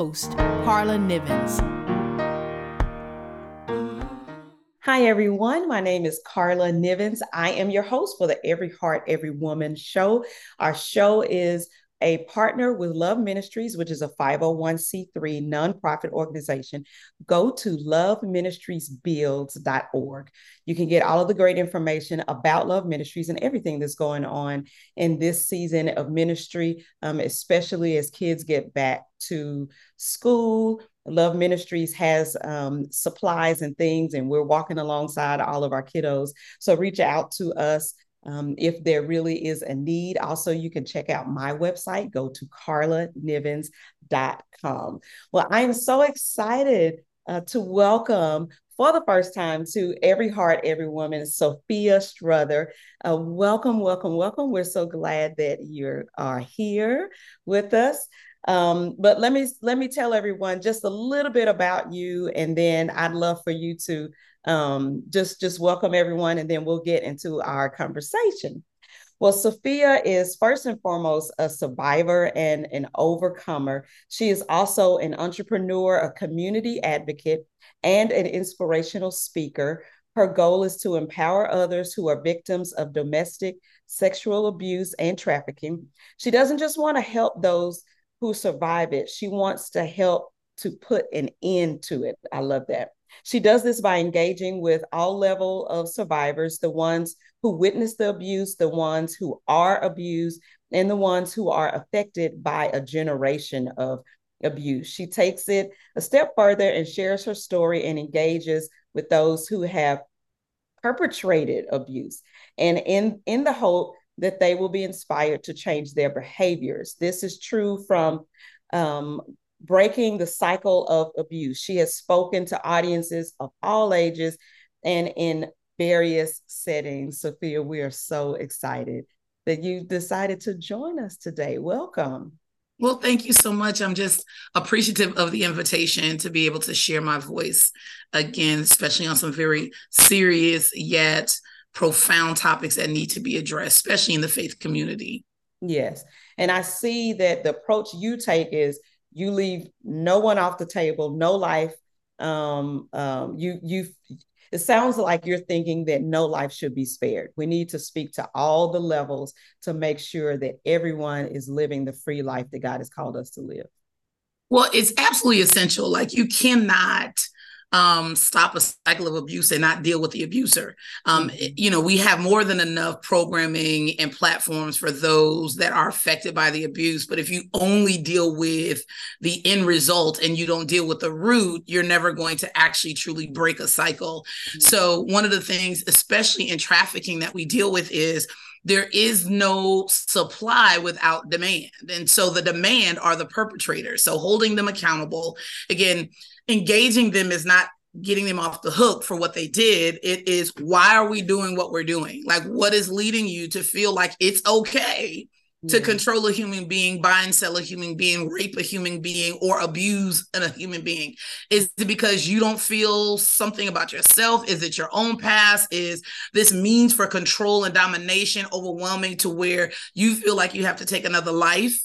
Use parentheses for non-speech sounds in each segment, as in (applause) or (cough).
host, Karla Nivens. Hi, everyone. My name is Karla Nivens. I am your host for the Every Heart, Every Woman show. Our show is a partner with Love Ministries, which is a 501c3 nonprofit organization, go to loveministriesbuilds.org. You can get all of the great information about Love Ministries and everything that's going on in this season of ministry, um, especially as kids get back to school. Love Ministries has um, supplies and things, and we're walking alongside all of our kiddos. So reach out to us um, if there really is a need. Also, you can check out my website, go to karlanivens.com. Well, I am so excited uh, to welcome for the first time to Every Heart, Every Woman, Sophia Strother. Uh, welcome, welcome, welcome. We're so glad that you are here with us. Um, but let me let me tell everyone just a little bit about you, and then I'd love for you to um, just just welcome everyone, and then we'll get into our conversation. Well, Sophia is first and foremost a survivor and an overcomer. She is also an entrepreneur, a community advocate, and an inspirational speaker. Her goal is to empower others who are victims of domestic sexual abuse and trafficking. She doesn't just want to help those who survive it, she wants to help to put an end to it. I love that. She does this by engaging with all level of survivors, the ones who witness the abuse, the ones who are abused, and the ones who are affected by a generation of abuse. She takes it a step further and shares her story and engages with those who have perpetrated abuse and in in the hope that they will be inspired to change their behaviors. This is true from um, breaking the cycle of abuse. She has spoken to audiences of all ages and in various settings. Sophia, we are so excited that you decided to join us today. Welcome. Well, thank you so much. I'm just appreciative of the invitation to be able to share my voice again, especially on some very serious yet profound topics that need to be addressed, especially in the faith community. Yes. And I see that the approach you take is you leave no one off the table, no life. Um, um, you you it sounds like you're thinking that no life should be spared. We need to speak to all the levels to make sure that everyone is living the free life that God has called us to live. Well, it's absolutely essential. Like you cannot um, stop a cycle of abuse and not deal with the abuser. Um, mm-hmm. you know, we have more than enough programming and platforms for those that are affected by the abuse. But if you only deal with the end result and you don't deal with the root, you're never going to actually truly break a cycle. Mm-hmm. So, one of the things, especially in trafficking, that we deal with is there is no supply without demand. And so the demand are the perpetrators. So holding them accountable. Again, engaging them is not getting them off the hook for what they did. It is why are we doing what we're doing? Like, what is leading you to feel like it's okay to control a human being, buy and sell a human being, rape a human being, or abuse a human being? Is it because you don't feel something about yourself? Is it your own past? Is this means for control and domination overwhelming to where you feel like you have to take another life?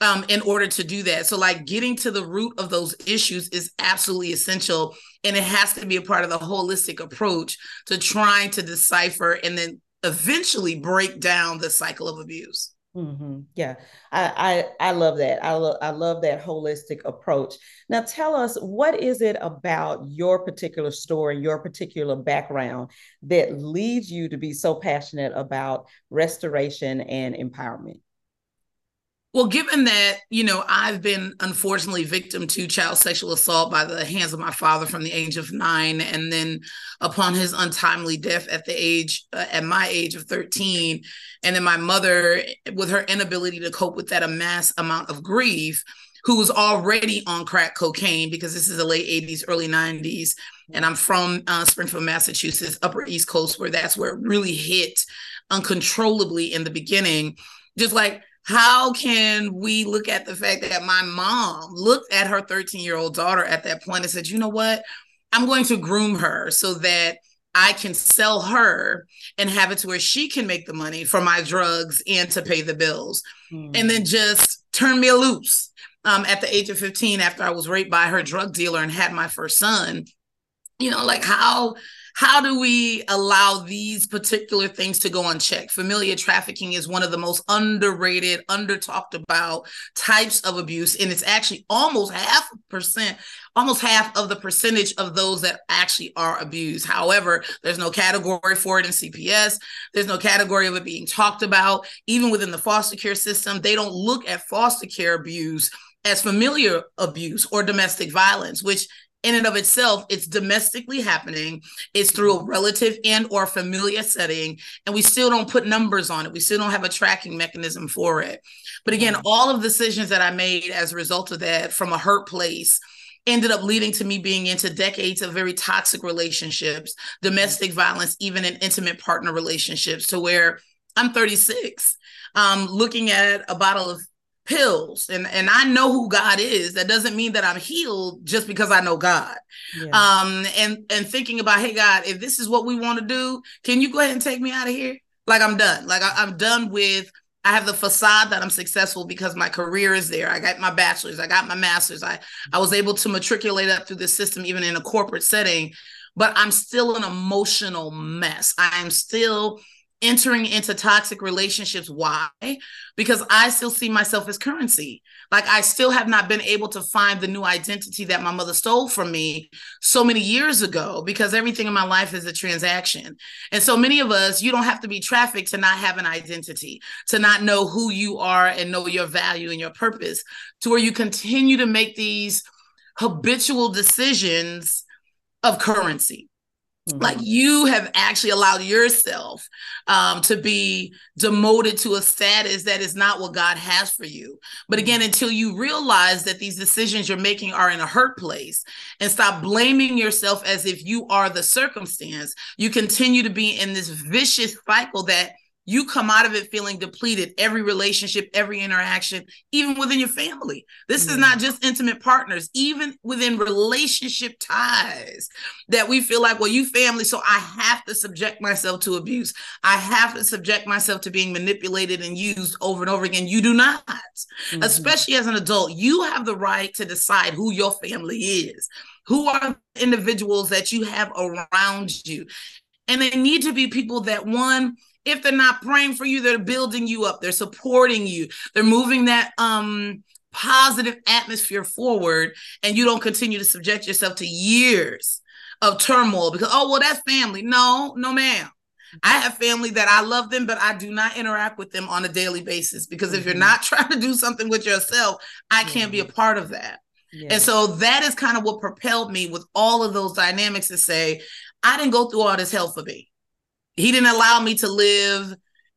um, in order to do that. So, like getting to the root of those issues is absolutely essential. And it has to be a part of the holistic approach to trying to decipher and then eventually break down the cycle of abuse. Mm-hmm. Yeah, I, I I love that. I love I love that holistic approach. Now, tell us what is it about your particular story, your particular background that leads you to be so passionate about restoration and empowerment. Well, given that, you know, I've been unfortunately victim to child sexual assault by the hands of my father from the age of nine. And then upon his untimely death at the age, uh, at my age of 13, and then my mother, with her inability to cope with that amass amount of grief, who was already on crack cocaine because this is the late 80s, early 90s. And I'm from uh, Springfield, Massachusetts, Upper East Coast, where that's where it really hit uncontrollably in the beginning. Just like, how can we look at the fact that my mom looked at her 13 year old daughter at that point and said, you know what? I'm going to groom her so that I can sell her and have it to where she can make the money for my drugs and to pay the bills. Mm. And then just turn me loose um, at the age of 15 after I was raped by her drug dealer and had my first son. You know, like how how do we allow these particular things to go unchecked? Familiar trafficking is one of the most underrated, under talked about types of abuse. And it's actually almost half percent, almost half of the percentage of those that actually are abused. However, there's no category for it in CPS. There's no category of it being talked about. Even within the foster care system, they don't look at foster care abuse as familiar abuse or domestic violence, which in and of itself it's domestically happening. It's through a relative and or familiar setting and we still don't put numbers on it. We still don't have a tracking mechanism for it. But again all of the decisions that i made as a result of that from a hurt place ended up leading to me being into decades of very toxic relationships domestic violence even in intimate partner relationships to where i'm 36 um, looking at a bottle of pills and and I know who God is that doesn't mean that I'm healed just because I know God yeah. um and and thinking about hey God if this is what we want to do can you go ahead and take me out of here like I'm done like I, I'm done with I have the facade that I'm successful because my career is there. I got my bachelor's, I got my master's. I I was able to matriculate up through the system even in a corporate setting, but I'm still an emotional mess. I am still entering into toxic relationships. Why? Because I still see myself as currency. Like I still have not been able to find the new identity that my mother stole from me so many years ago because everything in my life is a transaction. And so many of us, you don't have to be trafficked to not have an identity, to not know who you are and know your value and your purpose, to where you continue to make these habitual decisions of currency Mm-hmm. Like you have actually allowed yourself um, to be demoted to a status that is not what God has for you. But again, mm-hmm. until you realize that these decisions you're making are in a hurt place and stop blaming yourself as if you are the circumstance, you continue to be in this vicious cycle that you come out of it feeling depleted every relationship every interaction even within your family. This is not just intimate partners even within relationship ties that we feel like well you family so i have to subject myself to abuse. I have to subject myself to being manipulated and used over and over again. You do not mm-hmm. especially as an adult. You have the right to decide who your family is who are individuals that you have around you. And they need to be people that one if they're not praying for you they're building you up they're supporting you they're moving that um positive atmosphere forward and you don't continue to subject yourself to years of turmoil because oh well that's family. No no ma'am. I have family that I love them, but I do not interact with them on a daily basis because if you're mm-hmm. not (laughs) trying to do something with yourself, I can't be a part of that. And so that is kind of what propelled me with all of those dynamics to say, I didn't go through all this hell for me he didn't allow me to live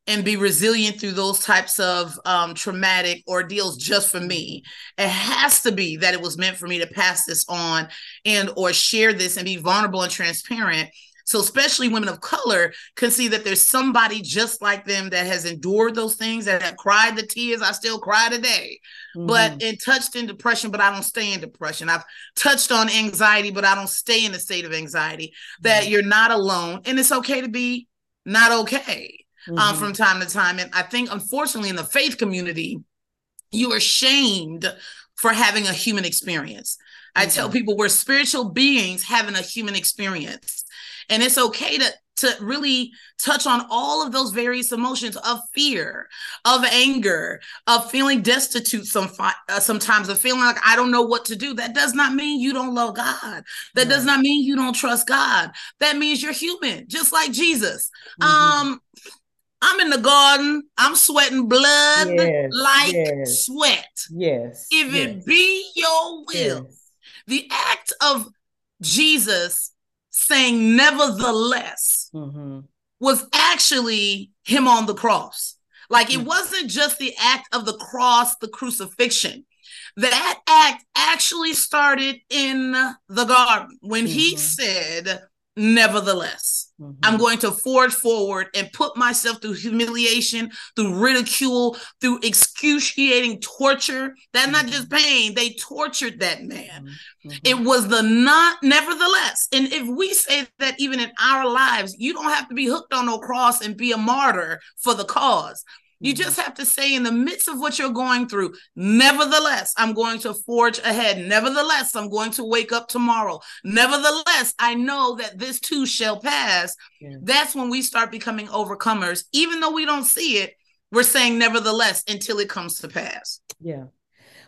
and be resilient through those types of um, traumatic ordeals just for me. It has to be that it was meant for me to pass this on and or share this and be vulnerable and transparent so especially women of color can see that there's somebody just like them that has endured those things that have cried the tears i still cry today mm-hmm. but and touched in depression but i don't stay in depression i've touched on anxiety but i don't stay in a state of anxiety that mm-hmm. you're not alone and it's okay to be not okay um, mm-hmm. um, from time to time and i think unfortunately in the faith community you are shamed for having a human experience I tell people we're spiritual beings having a human experience. And it's okay to to really touch on all of those various emotions of fear, of anger, of feeling destitute some uh, sometimes, of feeling like I don't know what to do. That does not mean you don't love God. That does not mean you don't trust God. That means you're human, just like Jesus. Mm-hmm. Um, I'm in the garden. I'm sweating blood yes, like yes. sweat. Yes. If yes. it be your will, the act of Jesus saying nevertheless mm-hmm. was actually him on the cross. Like it mm. wasn't just the act of the cross, the crucifixion. That act actually started in the garden when mm-hmm. he said, Nevertheless, mm-hmm. I'm going to forge forward and put myself through humiliation, through ridicule, through excruciating torture. That's mm-hmm. not just pain. They tortured that man. Mm-hmm. mm-hmm. It was the not, nevertheless. And if we say that even in our lives, you don't have to be hooked on no cross and be a martyr for the cause. You mm-hmm. just have to say, in the midst of what you're going through, nevertheless, I'm going to forge ahead. Nevertheless, I'm going to wake up tomorrow. Nevertheless, I know that this too shall pass. Yeah. That's when we start becoming overcomers. Even though we don't see it, we're saying nevertheless until it comes to pass. Yeah.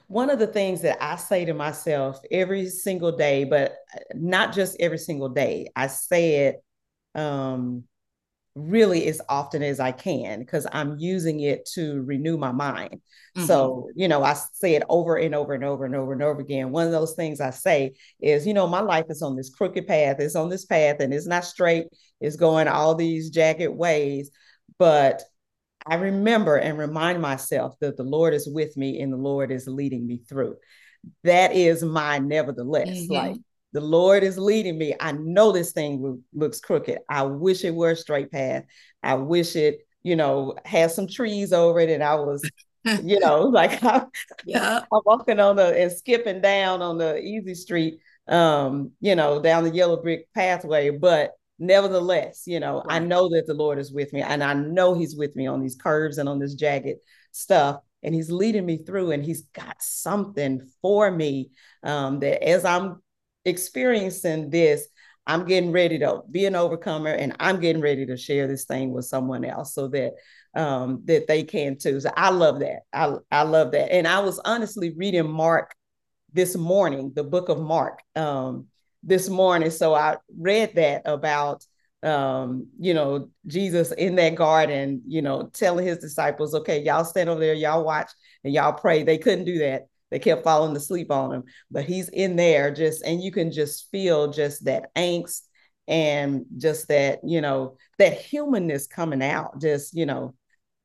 One of the things that I say to myself every single day, but not just every single day, I say it um, really as often as I can because I'm using it to renew my mind. Mm-hmm. So, you know, I say it over and over and over and over and over again. One of those things I say is, you know, my life is on this crooked path, it's on this path and it's not straight, it's going all these jagged ways. But I remember and remind myself that the Lord is with me and the Lord is leading me through. That is my nevertheless. Mm-hmm. Like the Lord is leading me. I know this thing looks crooked. I wish it were a straight path. I wish it, you know, had some trees over it and I was, (laughs) you know, (laughs) like I, yeah. I'm walking on the and skipping down on the easy street, um, you know, down the yellow brick pathway. But nevertheless, you know, right. I know that the Lord is with me and I know He's with me on these curves and on this jagged stuff. And He's leading me through and He's got something for me um, that as I'm experiencing this, I'm getting ready to be an overcomer and I'm getting ready to share this thing with someone else so that um, that they can too. So I love that. I, I love that. And I was honestly reading Mark this morning, the book of Mark um, this morning. So I read that about um, you know, Jesus in that garden, you know, telling his disciples, okay, y'all stand over there, y'all watch and y'all pray. They couldn't do that. They kept falling asleep on him, but he's in there just, and you can just feel just that angst and just that, you know, that humanness coming out. Just, you know,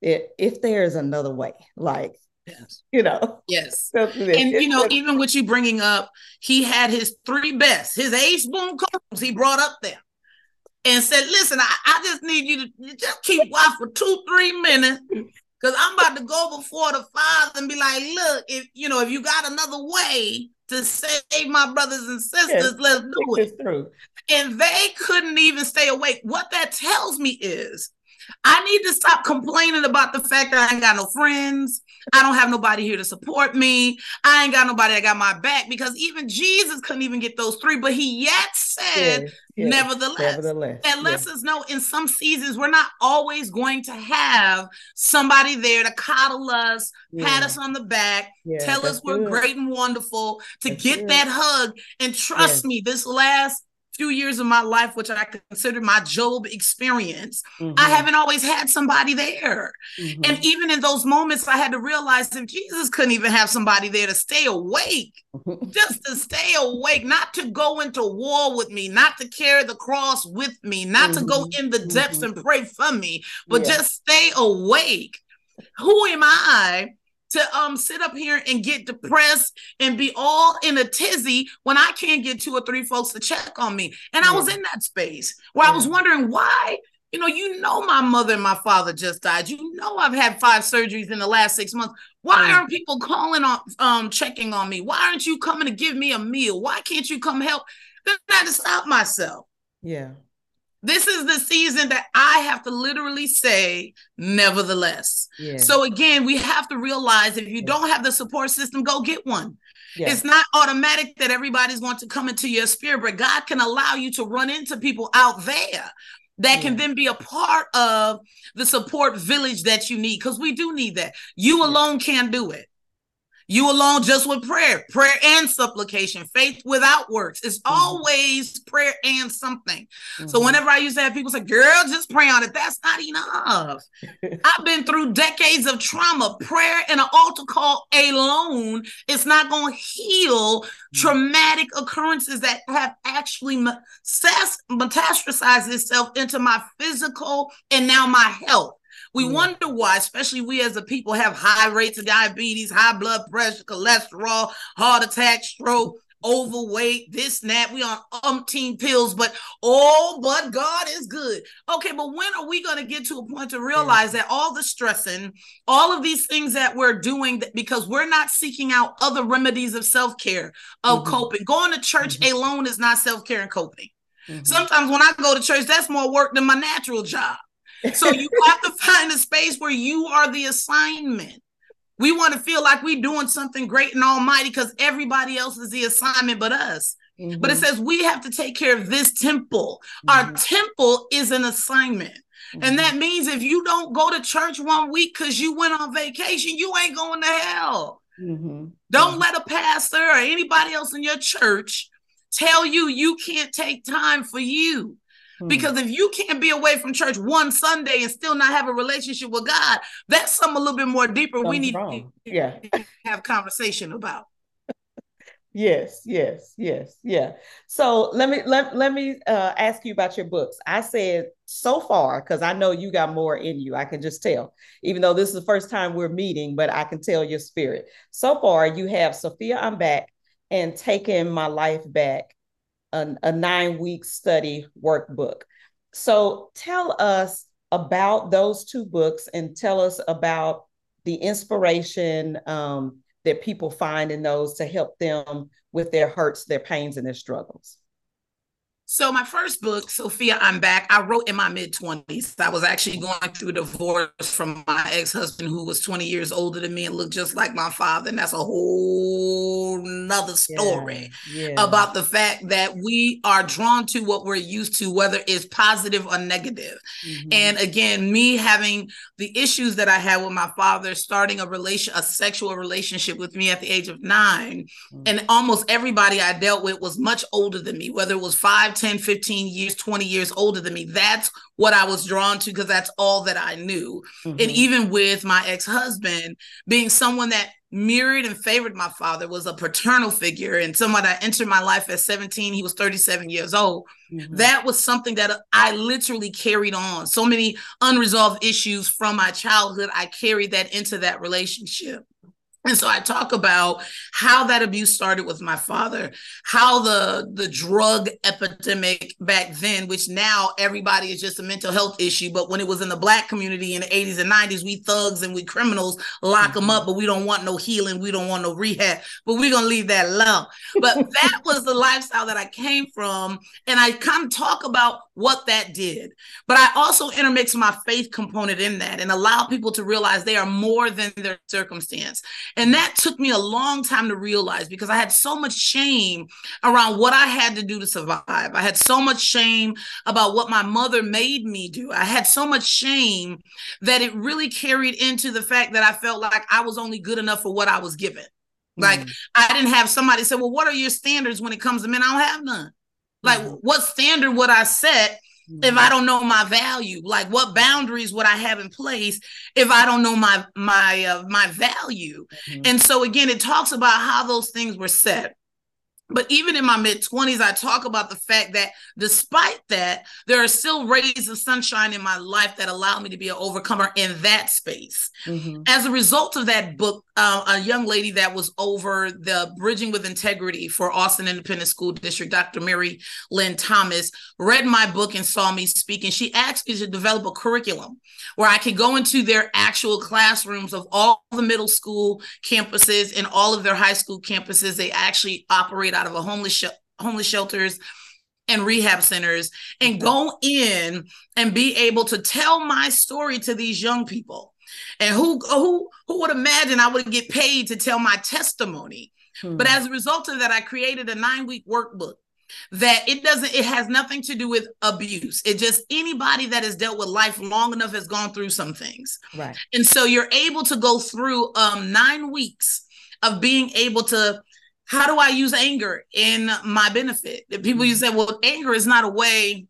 it, if there's another way, like, Yes. You know. Yes. (laughs) and you know, even with you bringing up, he had his three best, his ace boom combs he brought up there, and said, "Listen, I, I just need you to just keep watch for two, three minutes, because I'm about to go before the Father and be like, look, if you know, if you got another way to save my brothers and sisters, yes, let's do it. Through. And they couldn't even stay awake. What that tells me is I need to stop complaining about the fact that I ain't got no friends. I don't have nobody here to support me. I ain't got nobody that got my back because even Jesus couldn't even get those three, but he yet said, nevertheless. Nevertheless. That lets us know in some seasons we're not always going to have somebody there to coddle us, pat us on the back, tell us we're good. great and wonderful, to that's get good. that hug. And trust me, this last few years of my life, which I consider my Job experience, mm-hmm. I haven't always had somebody there. Mm-hmm. And even in those moments, I had to realize if Jesus couldn't even have somebody there to stay awake, (laughs) just to stay awake, not to go into war with me, not to carry the cross with me, not to go mm-hmm. in the depths mm-hmm. and pray for me, but yeah. just stay awake. Who am I to um sit up here and get depressed and be all in a tizzy when I can't get two or three folks to check on me. And yeah. I was in that space where yeah. I was wondering why. You know, you know, my mother and my father just died. You know, I've had five surgeries in the last six months. Why aren't people calling on, um, checking on me? Why aren't you coming to give me a meal? Why can't you come help? Then I had to stop myself. Yeah. This is the season that I have to literally say, nevertheless. Yeah. So again, we have to realize if you don't have the support system, go get one. Yeah. It's not automatic that everybody's going to come into your spirit, but God can allow you to run into people out there that yeah. can then be a part of the support village that you need because we do need that. You alone can't do it. You alone just with prayer, prayer and supplication, faith without works. It's mm-hmm. always prayer and something. Mm-hmm. So whenever I used to have people say, girl, just pray on it, that's not enough. (laughs) I've been through decades of trauma. Prayer and an altar call alone is not going to heal mm-hmm. traumatic occurrences that have actually metastasized itself into my physical and now my health. We wonder why, especially we as a people have high rates of diabetes, high blood pressure, cholesterol, heart attack, stroke, overweight, this and that. We on umpteen pills, but oh, but God is good. Okay, but when are we going to get to a point to realize yeah. that all the stressing, all of these things that we're doing, that because we're not seeking out other remedies of self care, of mm-hmm. coping. Going to church mm-hmm. alone is not self care and coping. Mm-hmm. Sometimes when I go to church, that's more work than my natural job. So you have to find a space where you are the assignment. We want to feel like we're doing something great and almighty because everybody else is the assignment but us. Mm-hmm. But it mm-hmm. says we have to take care of this temple. Mm-hmm. Our temple is an assignment. Mm-hmm. And that means if you don't go to church one week because you went on vacation, you ain't going to hell. Mm-hmm. Don't let a pastor or anybody else in your church tell you you can't take time for you. Hmm. Because if you can't be away from church one Sunday and still not have a relationship with God, that's something a little bit more deeper Something's we need wrong. to yeah. (laughs) have conversation about. yes, yes, yes, yeah. So let me let, let me uh, ask you about your books. I said so far because I know you got more in you. I can just tell, even though this is the first time we're meeting, but I can tell your spirit. So far, you have Sophia, I'm back, and taking my life back a, a nine week study workbook. So tell us about those two books and tell us about the inspiration um, that people find in those to help them with their hurts, their pains, and their struggles. So my first book, Sophia, I'm back. I wrote in my mid 20s. I was actually going through a divorce from my ex-husband who was 20 years older than me and looked just like my father. And that's a whole nother story yeah, yeah. about the fact that we are drawn to what we're used to, whether it's positive or negative. Mm-hmm. And again, me having the issues that I had with my father, starting a relation, a sexual relationship with me at the age of 9 mm-hmm. and almost everybody I dealt with was much older than me, whether it was five 10, 15 years, 20 years older than me. That's what I was drawn to because that's all that I knew. Mm-hmm. And even with my ex husband being someone that mirrored and favored my father, was a paternal figure, and someone that entered my life at 17, he was 37 years old. Mm-hmm. That was something that I literally carried on. So many unresolved issues from my childhood, I carried that into that relationship. And so I talk about how that abuse started with my father, how the the drug epidemic back then, which now everybody is just a mental health issue, but when it was in the black community in the 80s and 90s, we thugs and we criminals lock mm-hmm. them up, but we don't want no healing, we don't want no rehab, but we're gonna leave that alone. But (laughs) that was the lifestyle that I came from, and I kind of talk about what that did. But I also intermix my faith component in that and allow people to realize they are more than their circumstance. And that took me a long time to realize because I had so much shame around what I had to do to survive. I had so much shame about what my mother made me do. I had so much shame that it really carried into the fact that I felt like I was only good enough for what I was given. Like mm. I didn't have somebody say, Well, what are your standards when it comes to men? I don't have none. Like, mm-hmm. what standard would I set mm-hmm. if I don't know my value? Like, what boundaries would I have in place if I don't know my my uh, my value? Mm-hmm. And so again, it talks about how those things were set. But even in my mid 20s, I talk about the fact that despite that, there are still rays of sunshine in my life that allow me to be an overcomer in that space. Mm-hmm. As a result of that book, uh, a young lady that was over the Bridging with Integrity for Austin Independent School District, Dr. Mary Lynn Thomas, read my book and saw me speak. And she asked me to develop a curriculum where I could go into their actual classrooms of all the middle school campuses and all of their high school campuses. They actually operate out of a homeless sh- homeless shelters and rehab centers and go in and be able to tell my story to these young people. And who who who would imagine I would get paid to tell my testimony? Hmm. But as a result of that, I created a nine week workbook that it doesn't it has nothing to do with abuse. It just anybody that has dealt with life long enough has gone through some things. Right. And so you're able to go through um nine weeks of being able to how do i use anger in my benefit? People you say well anger is not a way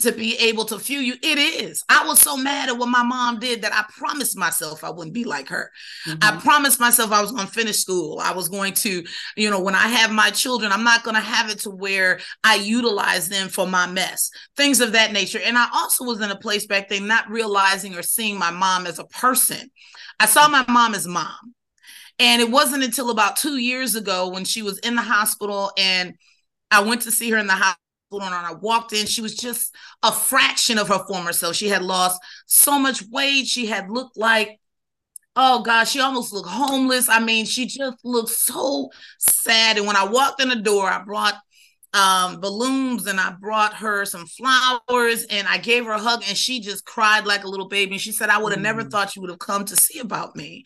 to be able to feel you. It is. I was so mad at what my mom did that I promised myself I wouldn't be like her. Mm-hmm. I promised myself I was going to finish school. I was going to, you know, when I have my children, I'm not going to have it to where I utilize them for my mess, things of that nature. And I also was in a place back then not realizing or seeing my mom as a person. I saw my mom as mom. And it wasn't until about two years ago when she was in the hospital and I went to see her in the hospital on I walked in. She was just a fraction of her former self. She had lost so much weight. She had looked like, oh gosh, she almost looked homeless. I mean, she just looked so sad. And when I walked in the door, I brought um, balloons and I brought her some flowers and I gave her a hug and she just cried like a little baby. And she said, I would have mm. never thought you would have come to see about me.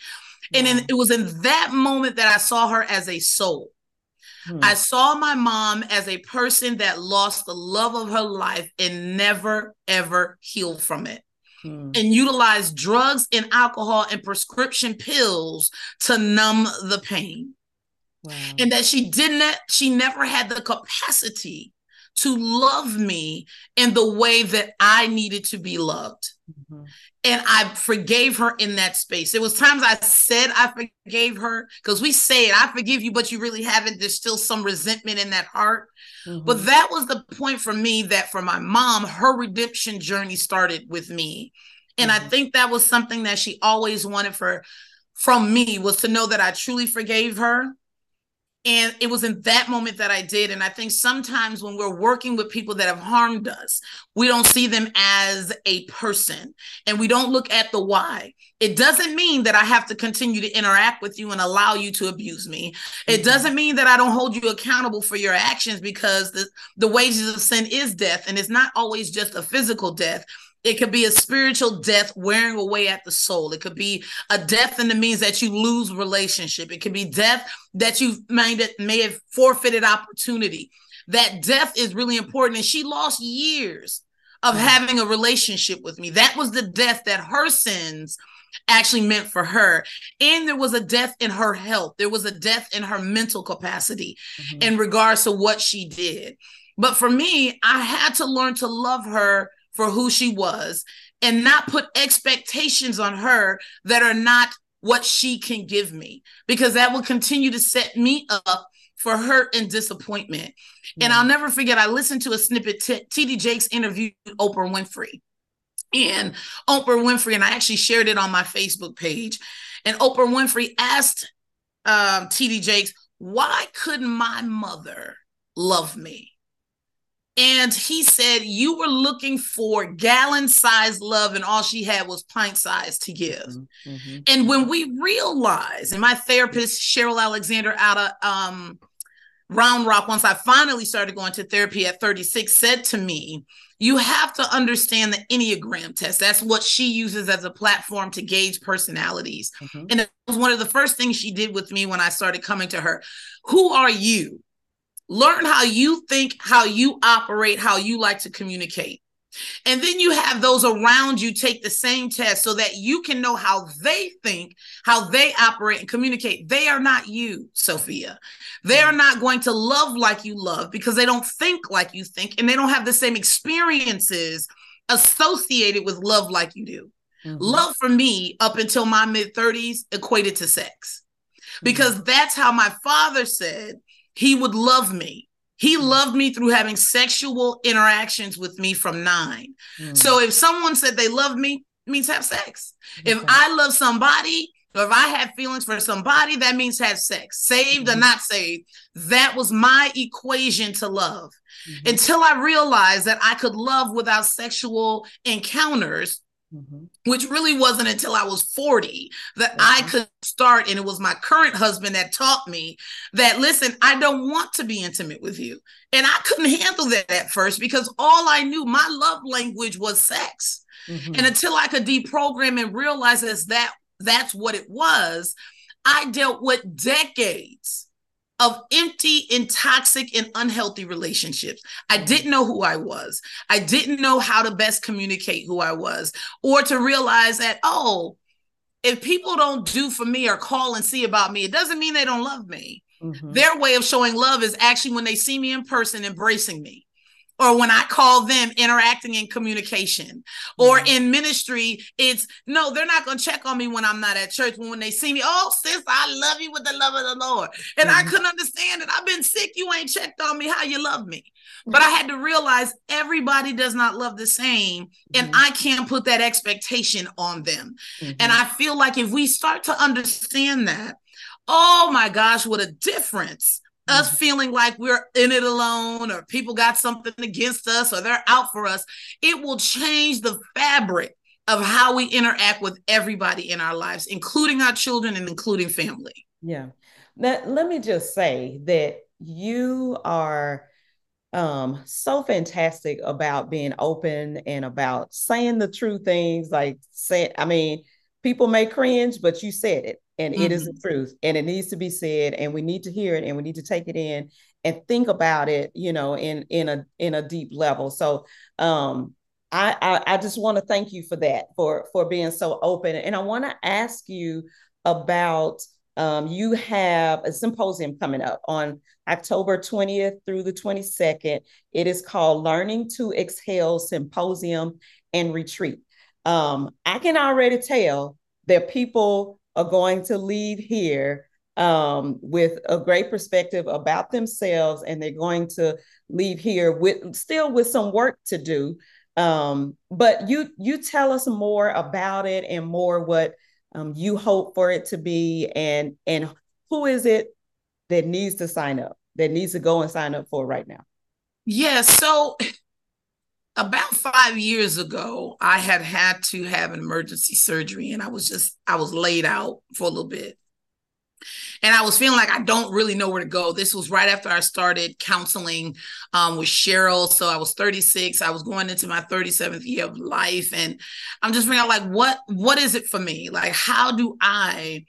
And in, it was in that moment that I saw her as a soul. Hmm. I saw my mom as a person that lost the love of her life and never, ever healed from it. Hmm. And utilized drugs and alcohol and prescription pills to numb the pain. Wow. And that she didn't, she never had the capacity to love me in the way that I needed to be loved. Mm-hmm. And I forgave her in that space. It was times I said I forgave her because we say it, I forgive you, but you really haven't. There's still some resentment in that heart. Mm-hmm. But that was the point for me that for my mom, her redemption journey started with me. And mm-hmm. I think that was something that she always wanted for from me was to know that I truly forgave her and it was in that moment that I did. And I think sometimes when we're working with people that have harmed us, we don't see them as a person and we don't look at the why. It doesn't mean that I have to continue to interact with you and allow you to abuse me. It mm-hmm. doesn't mean that I don't hold you accountable for your actions because the, the wages of sin is death. And it's not always just a physical death it could be a spiritual death wearing away at the soul. It could be a death in the means that you lose relationship. It could be death that you may, may have forfeited opportunity. That death is really important. And she lost years of mm-hmm. having a relationship with me. That was the death that her sins actually meant for her. And there was a death in her health. There was a death in her mental capacity mm-hmm. in regards to what she did. But for me, I had to learn to love her for who she was and not put expectations on her that are not what she can give me because that will continue to set me up for hurt and disappointment. And I'll never forget, I listened to a snippet, TD Jakes interviewed Oprah Winfrey. And Oprah Winfrey, and I actually shared it on my Facebook page. And Oprah Winfrey asked um, TD Jakes, why couldn't my mother love me? And he said, You were looking for gallon sized love, and all she had was pint sized to give. Mm-hmm. mm-hmm. And when we realized, and my therapist, Cheryl Alexander, out of um, Round Rock, once I finally started going to therapy at 36, said to me, You have to understand the Enneagram test. That's what she uses as a platform to gauge personalities. Mm-hmm. And it was one of the first things she did with me when I started coming to her. Who are you? Learn how you think, how you operate, how you like to communicate. And then you have those around you take the same test so that you can know how they think, how they operate and communicate. They are not you, Sophia. They are not going to love like you love because they don't think like you think and they don't have the same experiences associated with love like you do. Mm-hmm. Love for me up until my mid 30s equated to sex because mm-hmm. that's how my father said he would love me. He mm. loved me through having sexual interactions with me from nine. Mm. So if someone said they love me, means have sex. Okay. If I love somebody, or if I have feelings for somebody, that means have sex, saved mm-hmm. or not saved. That was my equation to love. Mm-hmm. Until I realized that I could love without sexual encounters Mm-hmm. Which really wasn't until I was 40 that I could start. And it was my current husband that taught me that, listen, I don't want to be intimate with you. And I couldn't handle that at first because all I knew, my love language was sex. Mm-hmm. And until I could deprogram and realize that that's what it was, I dealt with decades of empty and toxic and unhealthy relationships. I didn't know who I was. I didn't know how to best communicate who I was or to realize that, oh, if people don't do for me or call and see about me, it doesn't mean they don't love me. Mm-hmm. Their way of showing love is actually when they see me in person, embracing me or when I call them interacting in communication or mm-hmm. in ministry, it's no, they're not going to check on me when I'm not at church. When, when they see me, oh, sis, I love you with the love of the Lord. And mm-hmm. I couldn't understand it. I've been sick. You ain't checked on me how you love me. But I had to realize everybody does not love the same. And mm-hmm. I can't put that expectation on them. And mm-hmm. I feel like if we start to understand that, oh my gosh, what a difference us feeling like we're in it alone or people got something against us or they're out for us, it will change the fabric of how we interact with everybody in our lives, including our children and including family. Yeah. Now, let me just say that you are um, so fantastic about being open and about saying the true things. Like, say, I mean, people may cringe, but you said it, and mm-hmm. it is the mm-hmm. truth, and it needs to be said, and we need to hear it, and we need to take it in and think about it, you know, in in a in a deep level. So, um, I, I, I just want to thank you for that, for for being so open, and I want to ask you about um, you have a symposium coming up on October 20th through the 22nd. It is called Learning to Exhale Symposium and Retreat. Um, I can already tell that people are going to leave here um, with a great perspective about themselves, and they're going to leave here with still with some work to do. Um, but you you tell us more about it and more what um, you hope for it to be and and who is it that needs to sign up that needs to go and sign up for right now yeah so about five years ago i had had to have an emergency surgery and i was just i was laid out for a little bit and I was feeling like I don't really know where to go. This was right after I started counseling um, with Cheryl. So I was 36. I was going into my 37th year of life, and I'm just figuring out like what what is it for me? Like how do I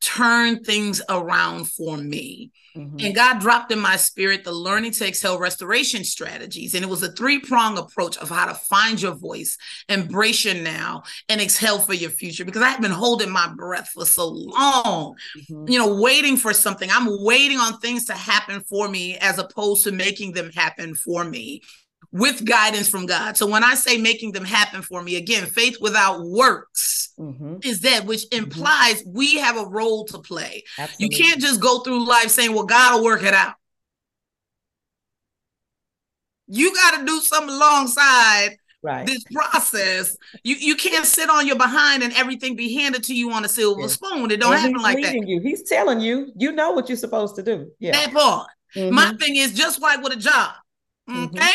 turn things around for me? Mm-hmm. And God dropped in my spirit the learning to exhale restoration strategies. And it was a three prong approach of how to find your voice, embrace your now, and exhale for your future. Because I have been holding my breath for so long, mm-hmm. you know, waiting for something. I'm waiting on things to happen for me as opposed to making them happen for me with guidance from God. So when I say making them happen for me, again, faith without works mm-hmm. is that which mm-hmm. implies mm-hmm. we have a role to play. Absolutely. You can't just go through life saying, well, God will work it out. You got to do something alongside right. this process. You you can't sit on your behind and everything be handed to you on a silver yeah. spoon. It don't and happen like that. You. He's telling you, you know what you're supposed to do. Yeah. That part. Mm-hmm. My thing is just like with a job. Mm-hmm. Okay.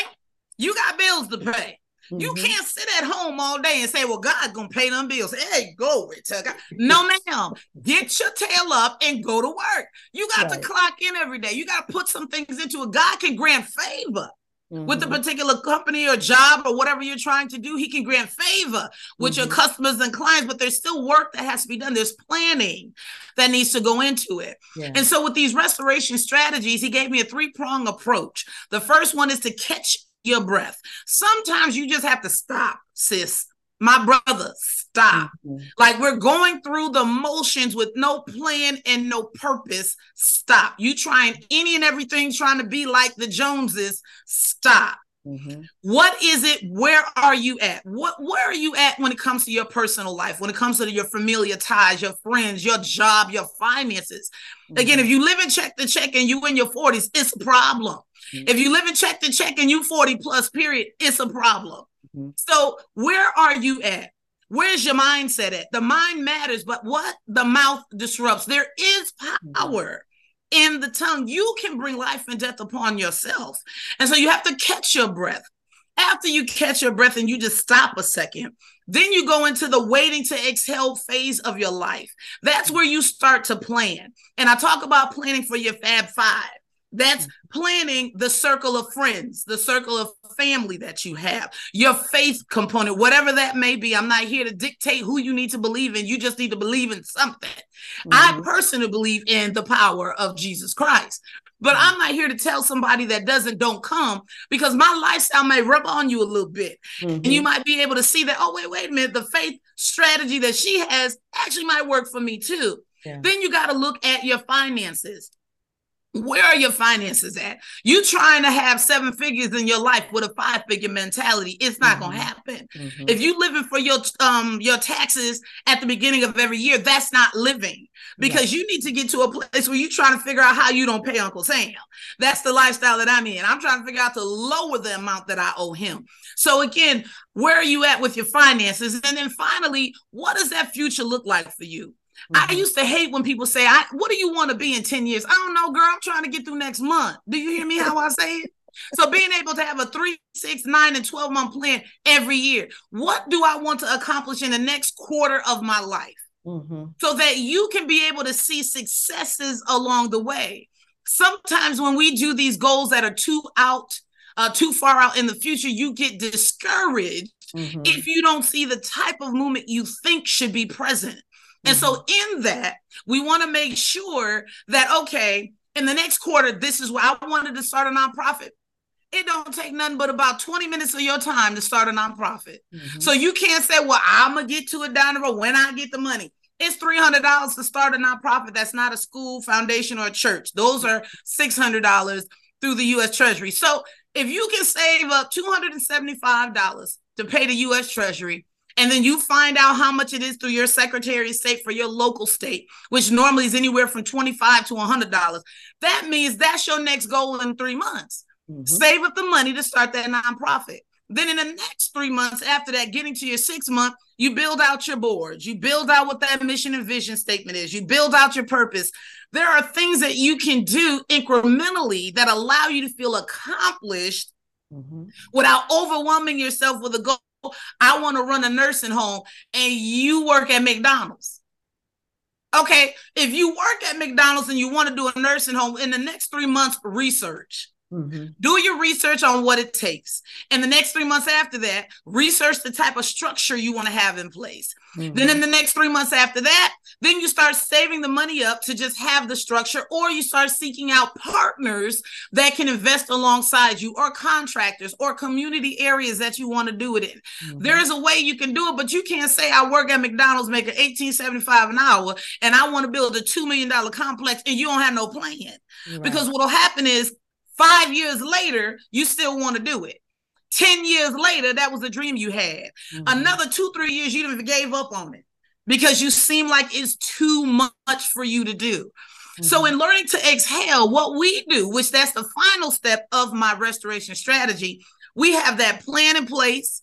You got bills to pay. Mm-hmm. You can't sit at home all day and say, "Well, God's gonna pay them bills." Hey, go to God. (laughs) No, ma'am. Get your tail up and go to work. You got right. to clock in every day. You got to put some things into it. God can grant favor. Mm-hmm. With a particular company or job or whatever you're trying to do, he can grant favor with mm-hmm. your customers and clients, but there's still work that has to be done. There's planning that needs to go into it. Yeah. And so, with these restoration strategies, he gave me a three prong approach. The first one is to catch your breath. Sometimes you just have to stop, sis. My brother, stop. Mm-hmm. Like we're going through the motions with no plan and no purpose. Stop. You trying any and everything trying to be like the Joneses. Stop. Mm-hmm. What is it? Where are you at? What where are you at when it comes to your personal life? When it comes to your familiar ties, your friends, your job, your finances? Mm-hmm. Again, if you live in check to check and you in your 40s, it's a problem. Mm-hmm. If you live in check to check and you 40 plus, period, it's a problem. Mm-hmm. So where are you at? Where's your mindset at? The mind matters, but what the mouth disrupts. There is mm-hmm. power in the tongue. You can bring life and death upon yourself. And so you have to catch your breath. After you catch your breath and you just stop a second, then you go into the waiting to exhale phase of your life. That's where you start to plan. And I talk about planning for your Fab Five. That's planning the circle of friends, the circle of family that you have, your faith component, whatever that may be. I'm not here to dictate who you need to believe in. You just need to believe in something. Mm-hmm. I personally believe in the power of Jesus Christ. But mm-hmm. I'm not here to tell somebody that doesn't don't come because my lifestyle may rub on you a little bit. Mm-hmm. And you mm-hmm. might be able to see that, oh, wait, wait a minute, the faith strategy that she has actually might work for me too. Yeah. Then you got to look at your finances where are your finances at? You trying to have seven figures in your life with a five figure mentality. It's not mm-hmm. going to happen. Mm-hmm. If you living for your um your taxes at the beginning of every year, that's not living because you need to get to a place where you're trying to figure out how you don't pay Uncle Sam. That's the lifestyle that I'm in. I'm trying to figure out to lower the amount that I owe him. So again, where are you at with your finances? And then finally, what does that future look like for you? Mm-hmm. I used to hate when people say, I, What do you want to be in 10 years? I don't know, girl. I'm trying to get through next month. Do you hear me how I say it? So being able to have a three, six, nine, and 12 month plan every year. What do I want to accomplish in the next quarter of my life? Mm-hmm. So that you can be able to see successes along the way. Sometimes when we do these goals that are too out uh, too far out in the future, you get discouraged mm-hmm. if you don't see the type of movement you think should be present. And so, in that, we want to make sure that, okay, in the next quarter, this is where I wanted to start a nonprofit. It don't take nothing but about 20 minutes of your time to start a nonprofit. Mm-hmm. So you can't say, well, I'm gonna get to it down the road when I get the money. It's $300 to start a nonprofit that's not a school, foundation, or a church. Those are $600 through the US Treasury. So if you can save up $275 to pay the US Treasury, and then you find out how much it is through your Secretary of State for your local state, which normally is anywhere from 25 to $100. That means that's your next goal in three months. Mm-hmm. Save up the money to start that nonprofit. Then in the next three months after that, getting to your six month, you build out your boards, you build out what that mission and vision statement is, you build out your purpose. There are things that you can do incrementally that allow you to feel accomplished mm-hmm. without overwhelming yourself with a goal. I want to run a nursing home and you work at McDonald's. Okay, if you work at McDonald's and you want to do a nursing home in the next three months, research. Mm-hmm. Do your research on what it takes. And the next three months after that, research the type of structure you want to have in place. Mm-hmm. Then in the next three months after that, then you start saving the money up to just have the structure, or you start seeking out partners that can invest alongside you, or contractors, or community areas that you want to do it in. Mm-hmm. There is a way you can do it, but you can't say I work at McDonald's making 1875 an hour and I want to build a $2 million complex and you don't have no plan. Right. Because what'll happen is Five years later, you still want to do it. 10 years later, that was a dream you had. Mm-hmm. Another two, three years, you even gave up on it because you seem like it's too much for you to do. Mm-hmm. So, in learning to exhale, what we do, which that's the final step of my restoration strategy, we have that plan in place.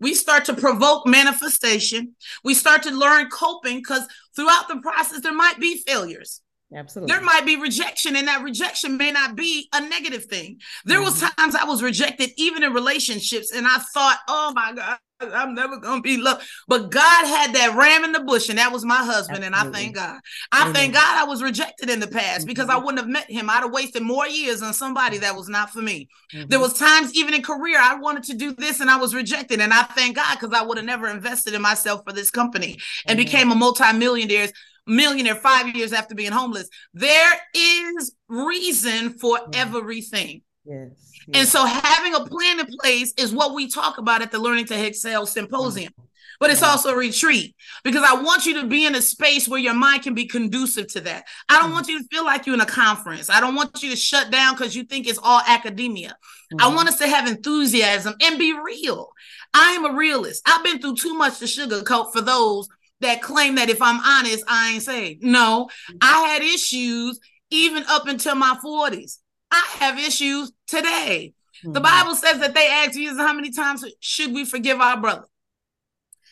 We start to provoke manifestation. We start to learn coping because throughout the process, there might be failures. Absolutely. There might be rejection, and that rejection may not be a negative thing. There mm-hmm. was times I was rejected, even in relationships, and I thought, "Oh my God, I'm never gonna be loved." But God had that ram in the bush, and that was my husband. Absolutely. And I thank God. I mm-hmm. thank God I was rejected in the past mm-hmm. because I wouldn't have met him. I'd have wasted more years on somebody that was not for me. Mm-hmm. There was times, even in career, I wanted to do this, and I was rejected. And I thank God because I would have never invested in myself for this company and became a multimillionaire millionaire five years after being homeless. There is reason for everything. Yes, yes. And so having a plan in place is what we talk about at the Learning to Exhale Symposium. But it's also a retreat because I want you to be in a space where your mind can be conducive to that. I don't want you to feel like you're in a conference. I don't want you to shut down because you think it's all academia. Mm-hmm. I want us to have enthusiasm and be real. I am a realist. I've been through too much to sugarcoat for those that claim that if I'm honest, I ain't saved. No, I had issues even up until my 40s. I have issues today. Mm-hmm. The Bible says that they ask Jesus, how many times should we forgive our brother?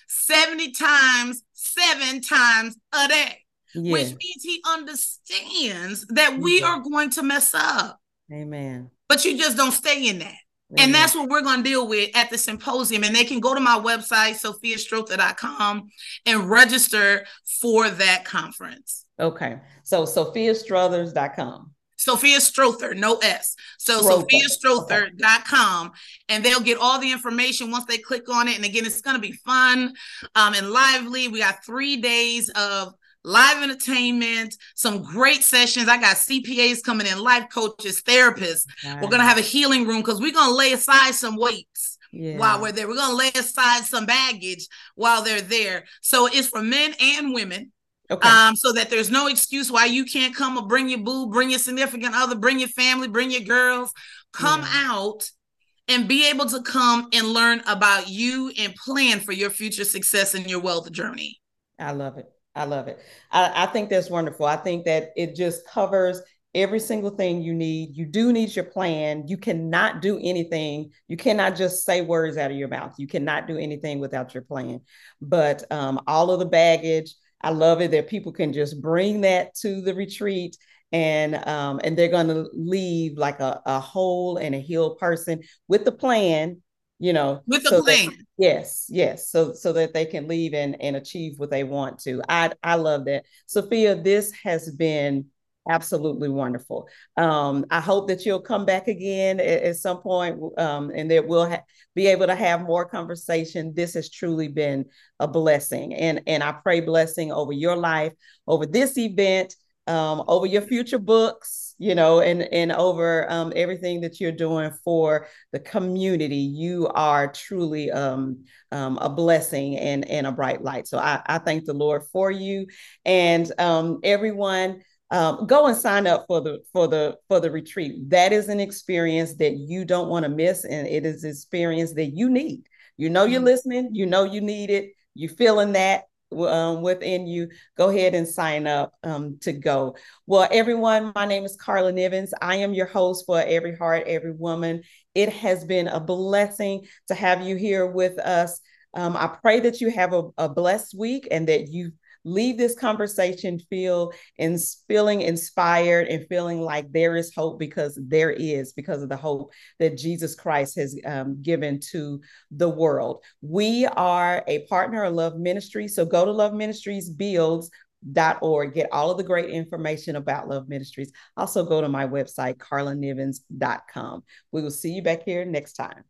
70 times, seven times a day, yeah. which means he understands that we yeah. are going to mess up. Amen. But you just don't stay in that. And that's what we're going to deal with at the symposium. And they can go to my website, sophiastrother.com, and register for that conference. Okay. So sophiastruthers.com. Sophia Strother, no S. So sophiastrother.com. Okay. And they'll get all the information once they click on it. And again, it's going to be fun um, and lively. We got three days of live entertainment, some great sessions. I got CPAs coming in, life coaches, therapists. We're going to have a healing room because we're going to lay aside some weights. Yeah. While we're there, we're gonna lay aside some baggage while they're there. So it's for men and women. Okay. Um, so that there's no excuse why you can't come or bring your boo, bring your significant other, bring your family, bring your girls, come yeah. out and be able to come and learn about you and plan for your future success in your wealth journey. I love it. I love it. I, I think that's wonderful. I think that it just covers every single thing you need. You do need your plan. You cannot do anything. You cannot just say words out of your mouth. You cannot do anything without your plan. But um, all of the baggage, I love it that people can just bring that to the retreat and um, and they're going to leave like a, a whole and a healed person with the plan you know with a so plan that, yes yes so so that they can leave and and achieve what they want to i i love that sophia this has been Absolutely wonderful. Um, I hope that you'll come back again at, at some point um, and that we'll ha- be able to have more conversation. This has truly been a blessing. And, and I pray blessing over your life, over this event, um, over your future books, you know, and, and over um, everything that you're doing for the community. You are truly um, um, a blessing and, and a bright light. So I, I thank the Lord for you and um, everyone um, go and sign up for the for the for the retreat. That is an experience that you don't want to miss, and it is an experience that you need. You know you're mm-hmm. listening. You know you need it. You feeling that um, within you. Go ahead and sign up um, to go. Well, everyone, my name is Karla Nivens. I am your host for Every Heart, Every Woman. It has been a blessing to have you here with us. Um, I pray that you have a, a blessed week and that you leave this conversation feel and feeling inspired and feeling like there is hope because there is because of the hope that Jesus Christ has um, given to the world. We are a partner of Love Ministry, so go to Love Ministries Builds dot org get all of the great information about love ministries. Also go to my website karlanivens.com we will see you back here next time